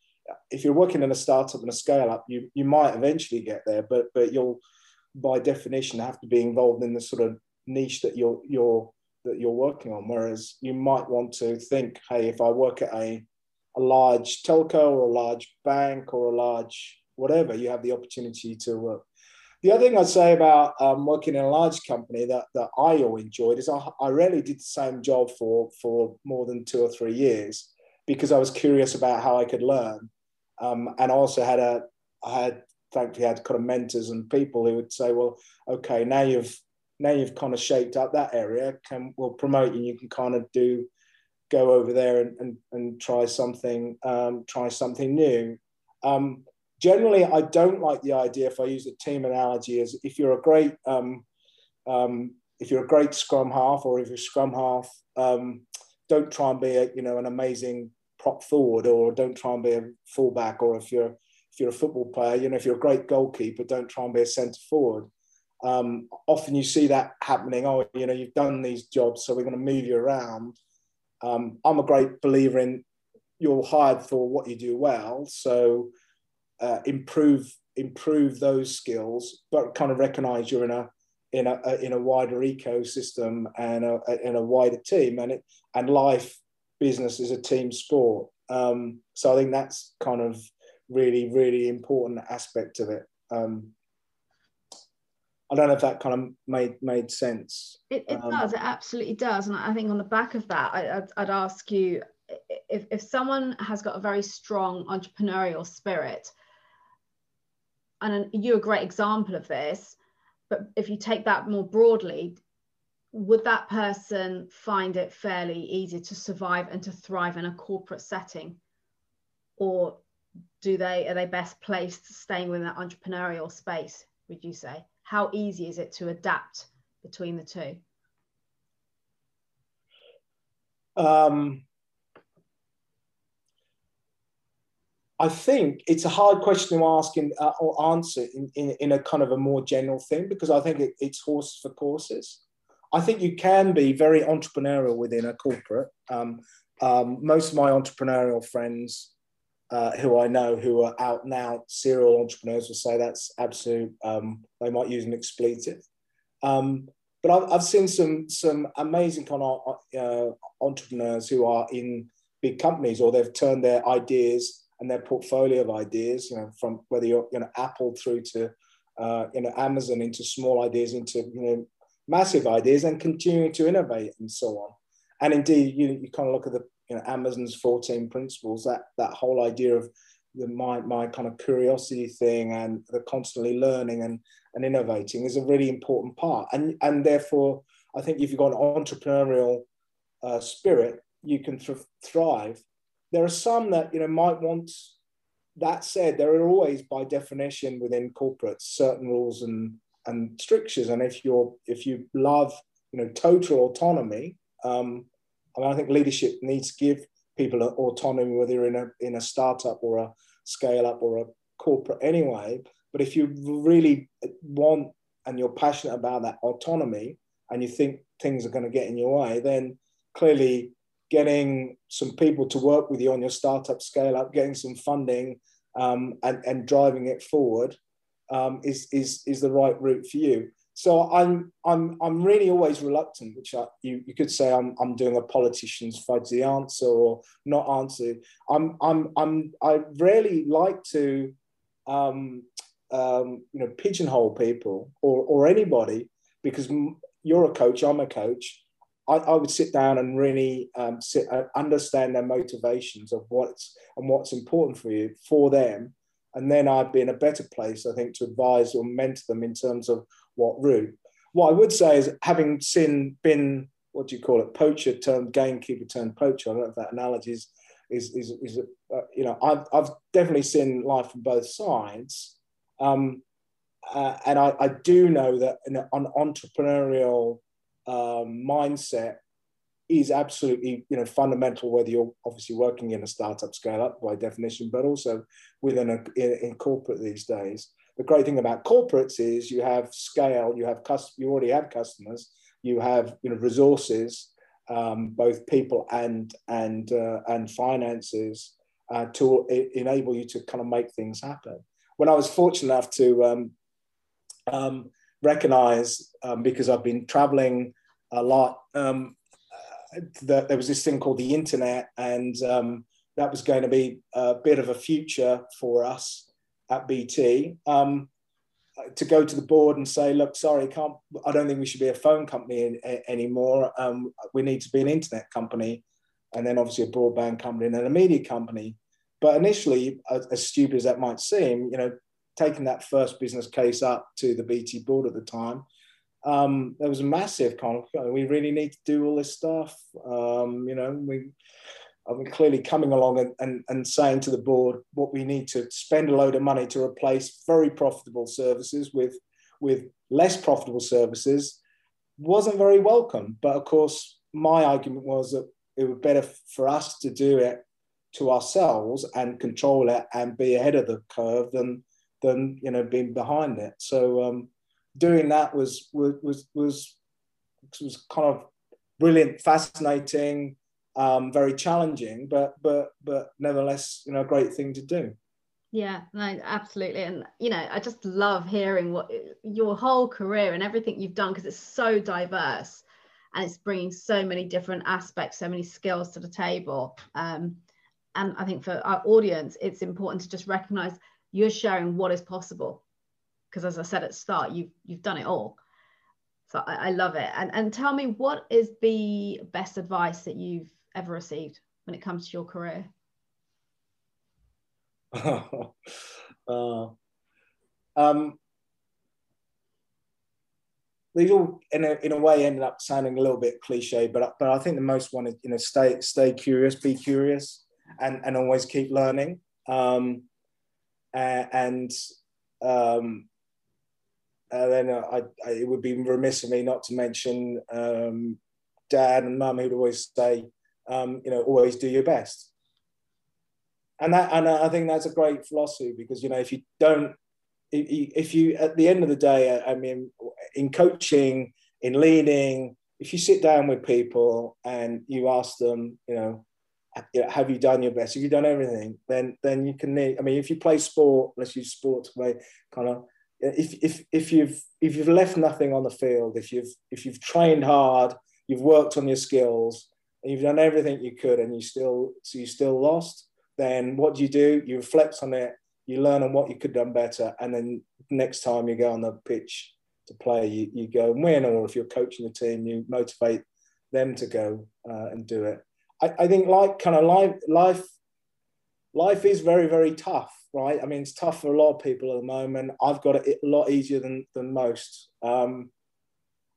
Speaker 2: if you're working in a startup and a scale up, you you might eventually get there, but but you'll by definition have to be involved in the sort of niche that you're you're that you're working on. Whereas you might want to think, hey, if I work at a, a large telco or a large bank or a large whatever, you have the opportunity to work. the other thing I'd say about um, working in a large company that, that I enjoyed is I, I rarely did the same job for, for more than two or three years because I was curious about how I could learn. Um, and I also had a, I had thankfully had kind of mentors and people who would say, well, okay, now you've now you've kind of shaped up that area, can we'll promote you. You can kind of do go over there and, and, and try something um, try something new. Um, generally, I don't like the idea. If I use a team analogy, is if you're a great um, um, if you're a great scrum half, or if you're scrum half, um, don't try and be a you know an amazing prop forward, or don't try and be a fullback, or if you're if you're a football player, you know if you're a great goalkeeper, don't try and be a centre forward. Um, often you see that happening. Oh, you know, you've done these jobs, so we're going to move you around. Um, I'm a great believer in you're hired for what you do well. So uh, improve improve those skills, but kind of recognize you're in a in a, in a wider ecosystem and a, in a wider team, and it and life business is a team sport. Um, so I think that's kind of really really important aspect of it. Um, I don't know if that kind of made made sense.
Speaker 1: It, it um, does. It absolutely does. And I think on the back of that, I, I'd, I'd ask you if, if someone has got a very strong entrepreneurial spirit, and you're a great example of this but if you take that more broadly would that person find it fairly easy to survive and to thrive in a corporate setting or do they are they best placed staying within that entrepreneurial space would you say how easy is it to adapt between the two
Speaker 2: um, I think it's a hard question to ask in, uh, or answer in, in, in, a kind of a more general thing because I think it, it's horses for courses. I think you can be very entrepreneurial within a corporate. Um, um, most of my entrepreneurial friends uh, who I know who are out out serial entrepreneurs will say that's absolute. Um, they might use an expletive, um, but I've, I've, seen some some amazing kind of uh, entrepreneurs who are in big companies or they've turned their ideas and their portfolio of ideas, you know, from whether you're, you know, Apple through to, uh, you know, Amazon into small ideas, into, you know, massive ideas and continuing to innovate and so on. And indeed, you, you kind of look at the, you know, Amazon's 14 principles, that, that whole idea of the, my, my kind of curiosity thing and the constantly learning and, and innovating is a really important part. And, and therefore, I think if you've got an entrepreneurial uh, spirit, you can th- thrive there are some that you know might want. That said, there are always, by definition, within corporates, certain rules and and strictures. And if you're if you love you know total autonomy, um, I mean, I think leadership needs to give people autonomy, whether you're in a in a startup or a scale up or a corporate anyway. But if you really want and you're passionate about that autonomy, and you think things are going to get in your way, then clearly getting some people to work with you on your startup scale up, getting some funding, um, and, and driving it forward um, is, is, is the right route for you. So I'm, I'm, I'm really always reluctant, which I, you, you could say I'm, I'm doing a politician's fudge the answer or not answer. I'm, I'm, I'm, I rarely like to, um, um, you know, pigeonhole people or, or anybody because you're a coach, I'm a coach I, I, would sit down and really um, sit, uh, understand their motivations of what's and what's important for you for them, and then I'd be in a better place, I think, to advise or mentor them in terms of what route. What I would say is, having seen been what do you call it, poacher turned gamekeeper turned poacher. I don't know if that analogy is is is, is uh, you know I've I've definitely seen life from both sides. Um, uh, and I, I, do know that an, an entrepreneurial um, mindset is absolutely you know fundamental whether you're obviously working in a startup scale up by definition but also within a in, in, corporate these days the great thing about corporates is you have scale you have cust- you already have customers you have you know resources um, both people and and uh, and finances uh, to enable you to kind of make things happen when i was fortunate enough to um, um, recognize um, because I've been traveling a lot. Um, uh, that there was this thing called the internet, and um, that was going to be a bit of a future for us at BT. Um, to go to the board and say, look, sorry, can't. I don't think we should be a phone company in, in, anymore. Um, we need to be an internet company, and then obviously a broadband company and then a media company. But initially, as, as stupid as that might seem, you know, taking that first business case up to the BT board at the time, um, there was a massive conflict. We really need to do all this stuff. Um, you know, we I mean, clearly coming along and, and, and saying to the board what we need to spend a load of money to replace very profitable services with, with less profitable services wasn't very welcome. But of course, my argument was that it would be better for us to do it to ourselves and control it and be ahead of the curve than than you know being behind it. So um, doing that was was was was was kind of brilliant, fascinating um, very challenging, but but but nevertheless, you know, a great thing to do.
Speaker 1: Yeah, no, absolutely, and you know, I just love hearing what your whole career and everything you've done because it's so diverse, and it's bringing so many different aspects, so many skills to the table. Um, and I think for our audience, it's important to just recognize you're sharing what is possible, because as I said at the start, you've you've done it all. So I, I love it. And and tell me, what is the best advice that you've ever received when it comes to your career?
Speaker 2: uh, um, these all, in a, in a way, ended up sounding a little bit cliche, but but I think the most one is you know stay stay curious, be curious, and and always keep learning. Um, and um, and then I, I, it would be remiss of me not to mention um, dad and mum who'd always say, um, you know, always do your best. And that, and I think that's a great philosophy because you know, if you don't, if you at the end of the day, I mean, in coaching, in leading, if you sit down with people and you ask them, you know, have you done your best? Have you done everything? Then, then you can. I mean, if you play sport, let's use sport to play kind of. If, if, if you've if you've left nothing on the field, if you've if you've trained hard, you've worked on your skills, and you've done everything you could and you still so you still lost, then what do you do? You reflect on it, you learn on what you could have done better, and then next time you go on the pitch to play, you, you go and win, or if you're coaching the team, you motivate them to go uh, and do it. I, I think like kind of life life life is very very tough right i mean it's tough for a lot of people at the moment i've got it a lot easier than than most um,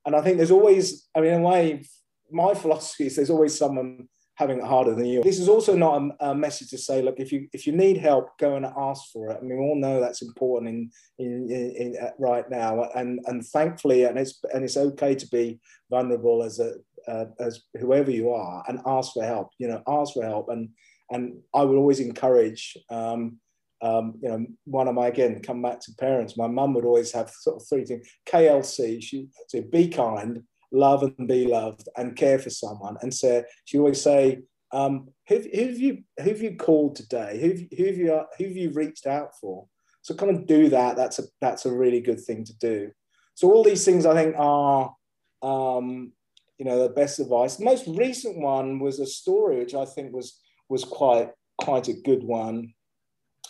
Speaker 2: and i think there's always i mean in a way my philosophy is there's always someone having it harder than you. This is also not a, a, message to say, look, if you if you need help, go and ask for it. I mean, we all know that's important in in, in, in uh, right now, and and thankfully, and it's and it's okay to be vulnerable as a uh, as whoever you are, and ask for help. You know, ask for help, and and I would always encourage. Um, um, you know, one of my again come back to parents. My mum would always have sort of three things: KLC. She said, "Be kind, love and be loved and care for someone. And so she always say, um, who, who, have you who have you called today? Who, who have you who have you reached out for? So kind of do that. That's a that's a really good thing to do. So all these things I think are um, you know the best advice. The most recent one was a story which I think was was quite quite a good one,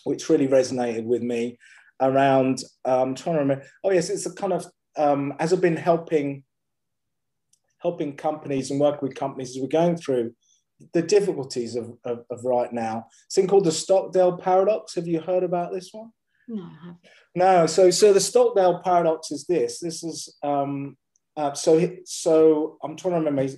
Speaker 2: which really resonated with me around um, trying to remember. Oh yes, it's a kind of um, as I've been helping helping companies and working with companies as we're going through the difficulties of, of, of right now. It's thing called the Stockdale paradox. Have you heard about this one?
Speaker 1: No.
Speaker 2: No. So, so the Stockdale paradox is this. This is um, uh, so. So I'm trying to remember.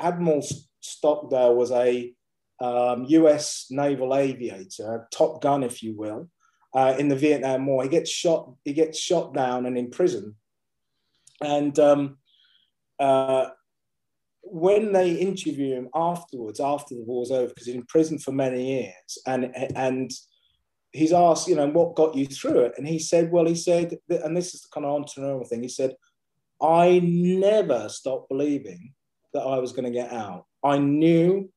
Speaker 2: Admiral Stockdale was a um, U.S. naval aviator, top gun, if you will, uh, in the Vietnam War. He gets shot. He gets shot down and in prison. And um, uh, when they interview him afterwards, after the war's over, because he's in prison for many years, and and he's asked, you know, what got you through it, and he said, well, he said, and this is the kind of entrepreneurial thing. He said, I never stopped believing that I was going to get out. I knew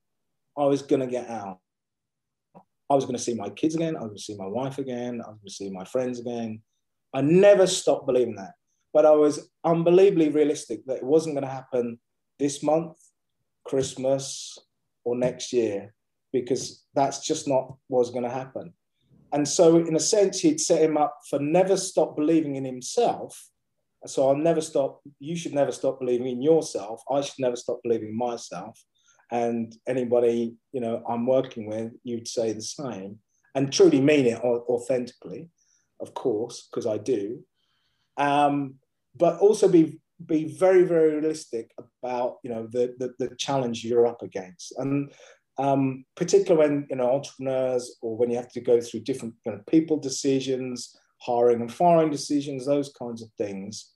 Speaker 2: I was going to get out. I was going to see my kids again. I was going to see my wife again. I was going to see my friends again. I never stopped believing that. But I was unbelievably realistic that it wasn't going to happen this month, Christmas, or next year, because that's just not what's going to happen. and so, in a sense, he'd set him up for never stop believing in himself. So I'll never stop. You should never stop believing in yourself. I should never stop believing in myself. And anybody you know I'm working with, you'd say the same, and truly mean it authentically, of course, because I do. Um, but also be be very very realistic about you know the, the the challenge you're up against and um, particularly when you know entrepreneurs or when you have to go through different you know, people decisions, hiring and firing decisions, those kinds of things.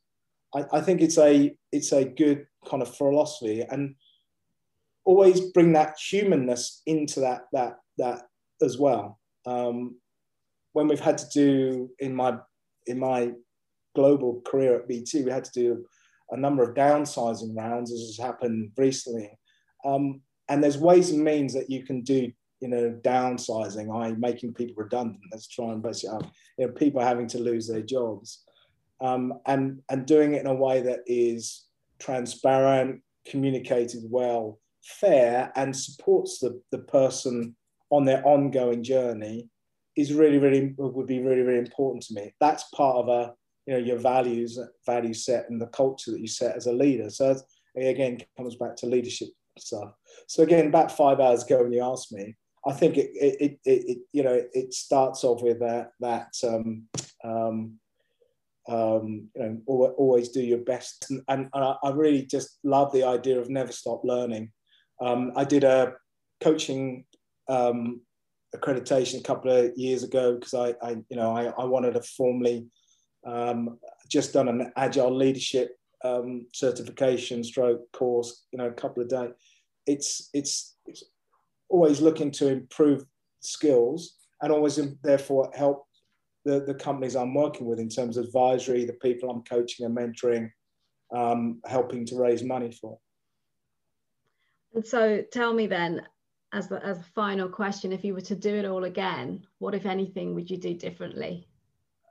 Speaker 2: I, I think it's a it's a good kind of philosophy and always bring that humanness into that that that as well. Um, when we've had to do in my in my global career at BT, we had to do a number of downsizing rounds, as has happened recently. Um, and there's ways and means that you can do you know downsizing i making people redundant. Let's try and basically have you know people having to lose their jobs. Um, and and doing it in a way that is transparent communicated well fair and supports the, the person on their ongoing journey is really really would be really really important to me. That's part of a you know your values value set and the culture that you set as a leader so again comes back to leadership stuff. So again, about five hours ago when you asked me, I think it, it, it, it you know, it starts off with that, that um, um, um, you know, always do your best. And, and, I really just love the idea of never stop learning. Um, I did a coaching um, accreditation a couple of years ago because I, I, you know, I, I wanted to formally um, just done an agile leadership um, certification stroke course, you know, a couple of days. It's, it's, it's always looking to improve skills and always therefore help the, the companies I'm working with in terms of advisory, the people I'm coaching and mentoring, um, helping to raise money for.
Speaker 1: And so tell me then, as the, as a final question, if you were to do it all again, what, if anything, would you do differently?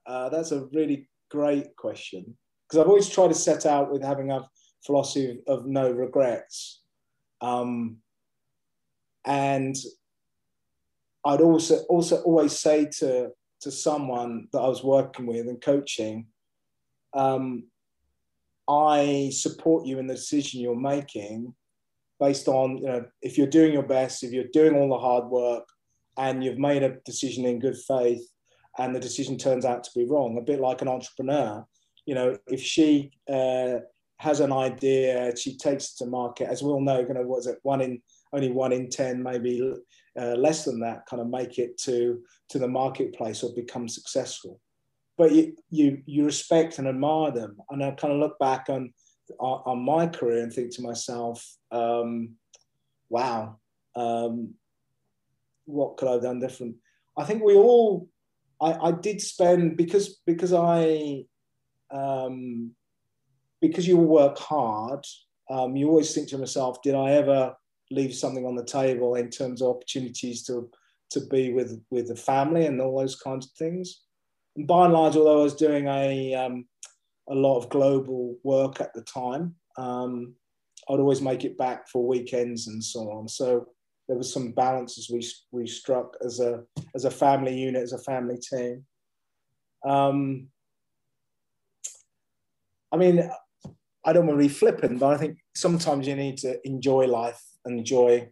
Speaker 2: Uh, that's a really great question because I've always tried to set out with having a philosophy of, of no regrets. Um, and I'd also also always say to to someone that I was working with and coaching, um, I support you in the decision you're making based on you know if you're doing your best, if you're doing all the hard work, and you've made a decision in good faith, and the decision turns out to be wrong, a bit like an entrepreneur you know, if she uh, has an idea, she takes it to market. As we all know, you know, was it one in only one in ten, maybe uh, less than that, kind of make it to to the marketplace or become successful. But you you you respect and admire them, and I kind of look back on on, on my career and think to myself, um, wow, um, what could I have done different? I think we all I, I, did spend because because I um, because you work hard, um, you always think to yourself, did I ever leave something on the table in terms of opportunities to, to be with, with the family and all those kinds of things? And by and large, although I was doing a, um, a lot of global work at the time, um, I'd always make it back for weekends and so on. So there was some balances we, we struck as a, as a family unit, as a family team. Um, I mean, I don't want to be flippant, but I think sometimes you need to enjoy life and enjoy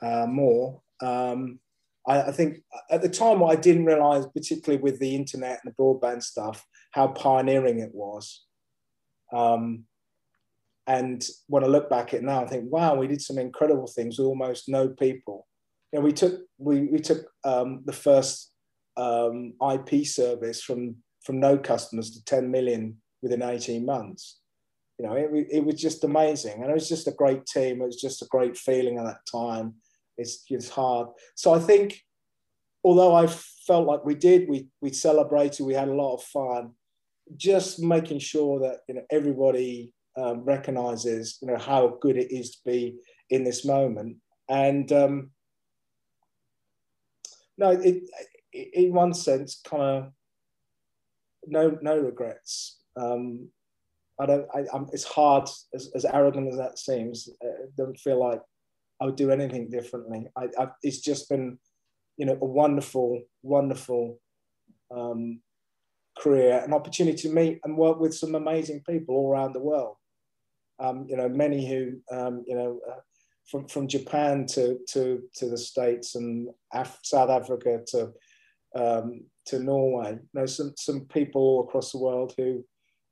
Speaker 2: uh, more. Um, I, I, think at the time, what I didn't realize, particularly with the internet and the broadband stuff, how pioneering it was. Um, and when I look back at it now, I think, wow, we did some incredible things with almost no people. You know, we took we, we took um, the first um, IP service from from no customers to 10 million within 18 months. You know, it, it was just amazing. And it was just a great team. It was just a great feeling at that time. It's just hard. So I think, although I felt like we did, we, we celebrated, we had a lot of fun, just making sure that, you know, everybody um, recognizes, you know, how good it is to be in this moment. And, um, no, it, it, in one sense, kind of no no regrets um, I don't. I, I'm, it's hard, as, as, arrogant as that seems. I don't feel like I would do anything differently. I, I, it's just been, you know, a wonderful, wonderful um, career, an opportunity to meet and work with some amazing people all around the world. Um, you know, many who, um, you know, uh, from, from Japan to, to, to the States and Af- South Africa to, um, to Norway. You know, some, some people all across the world who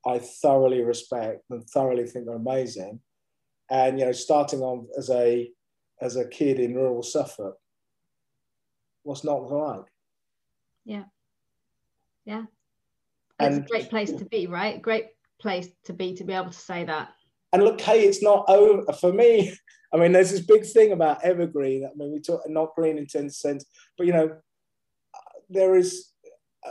Speaker 2: I thoroughly respect and thoroughly think are amazing. And, you know, starting on as a, as a kid in rural Suffolk, what's not like?
Speaker 1: Yeah. Yeah. It's and, a great place to be, right? Great place to be to be able to say that.
Speaker 2: And look, hey, it's not over for me. I mean, there's this big thing about evergreen. I mean, we talk not green in 10 sense, but you know, there is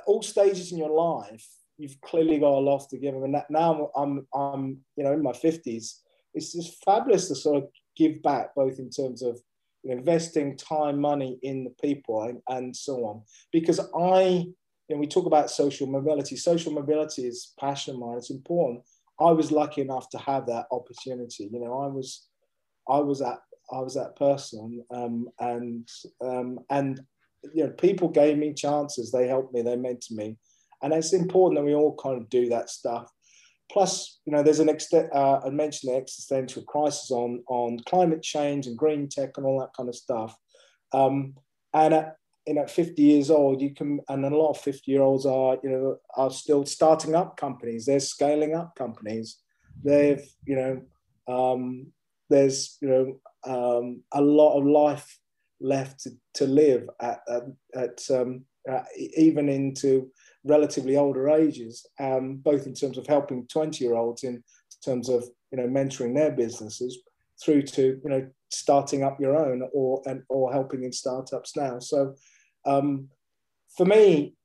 Speaker 2: all stages in your life. You've clearly got a lot to give. And now I'm, I'm, you know, in my 50s. It's just fabulous to sort of give back, both in terms of investing time, money in the people, and, and so on. Because I you know, we talk about social mobility. Social mobility is passion of mine. It's important. I was lucky enough to have that opportunity. You know, I was, I was that, I was that person, um, and um, and you know, people gave me chances. They helped me. They mentored me, and it's important that we all kind of do that stuff. Plus, you know, there's an extent. Uh, I mentioned the existential crisis on on climate change and green tech and all that kind of stuff. Um, and at, you know 50 years old you can and a lot of 50 year olds are you know are still starting up companies. They're scaling up companies. They've you know um, there's you know um, a lot of life left to, to live at, at, at um, even into relatively older ages um, both in terms of helping 20 year olds in terms of you know mentoring their businesses through to you know starting up your own or and or helping in startups now. So um, for me,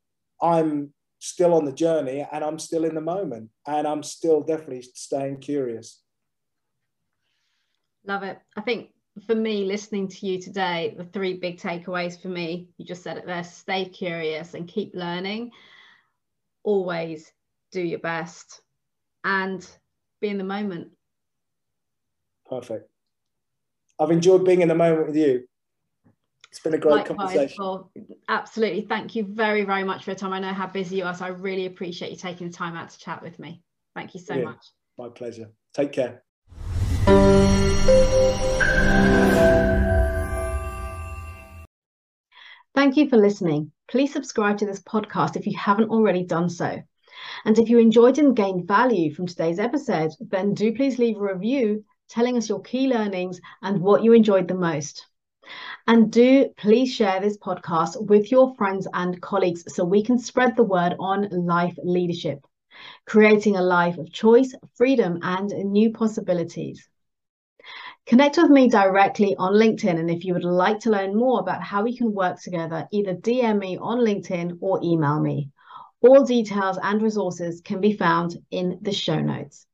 Speaker 2: I'm still on the journey and I'm still in the moment and I'm still definitely staying curious.
Speaker 1: Love it. I think for me, listening to you today, the three big takeaways for me, you just said it there stay curious and keep learning. Always do your best and be in the moment.
Speaker 2: Perfect. I've enjoyed being in the moment with you. It's been a great Likewise, conversation. Well,
Speaker 1: absolutely. Thank you very, very much for your time. I know how busy you are, so I really appreciate you taking the time out to chat with me. Thank you so yeah, much.
Speaker 2: My pleasure. Take care.
Speaker 1: Thank you for listening. Please subscribe to this podcast if you haven't already done so. And if you enjoyed and gained value from today's episode, then do please leave a review telling us your key learnings and what you enjoyed the most. And do please share this podcast with your friends and colleagues so we can spread the word on life leadership, creating a life of choice, freedom, and new possibilities. Connect with me directly on LinkedIn. And if you would like to learn more about how we can work together, either DM me on LinkedIn or email me. All details and resources can be found in the show notes.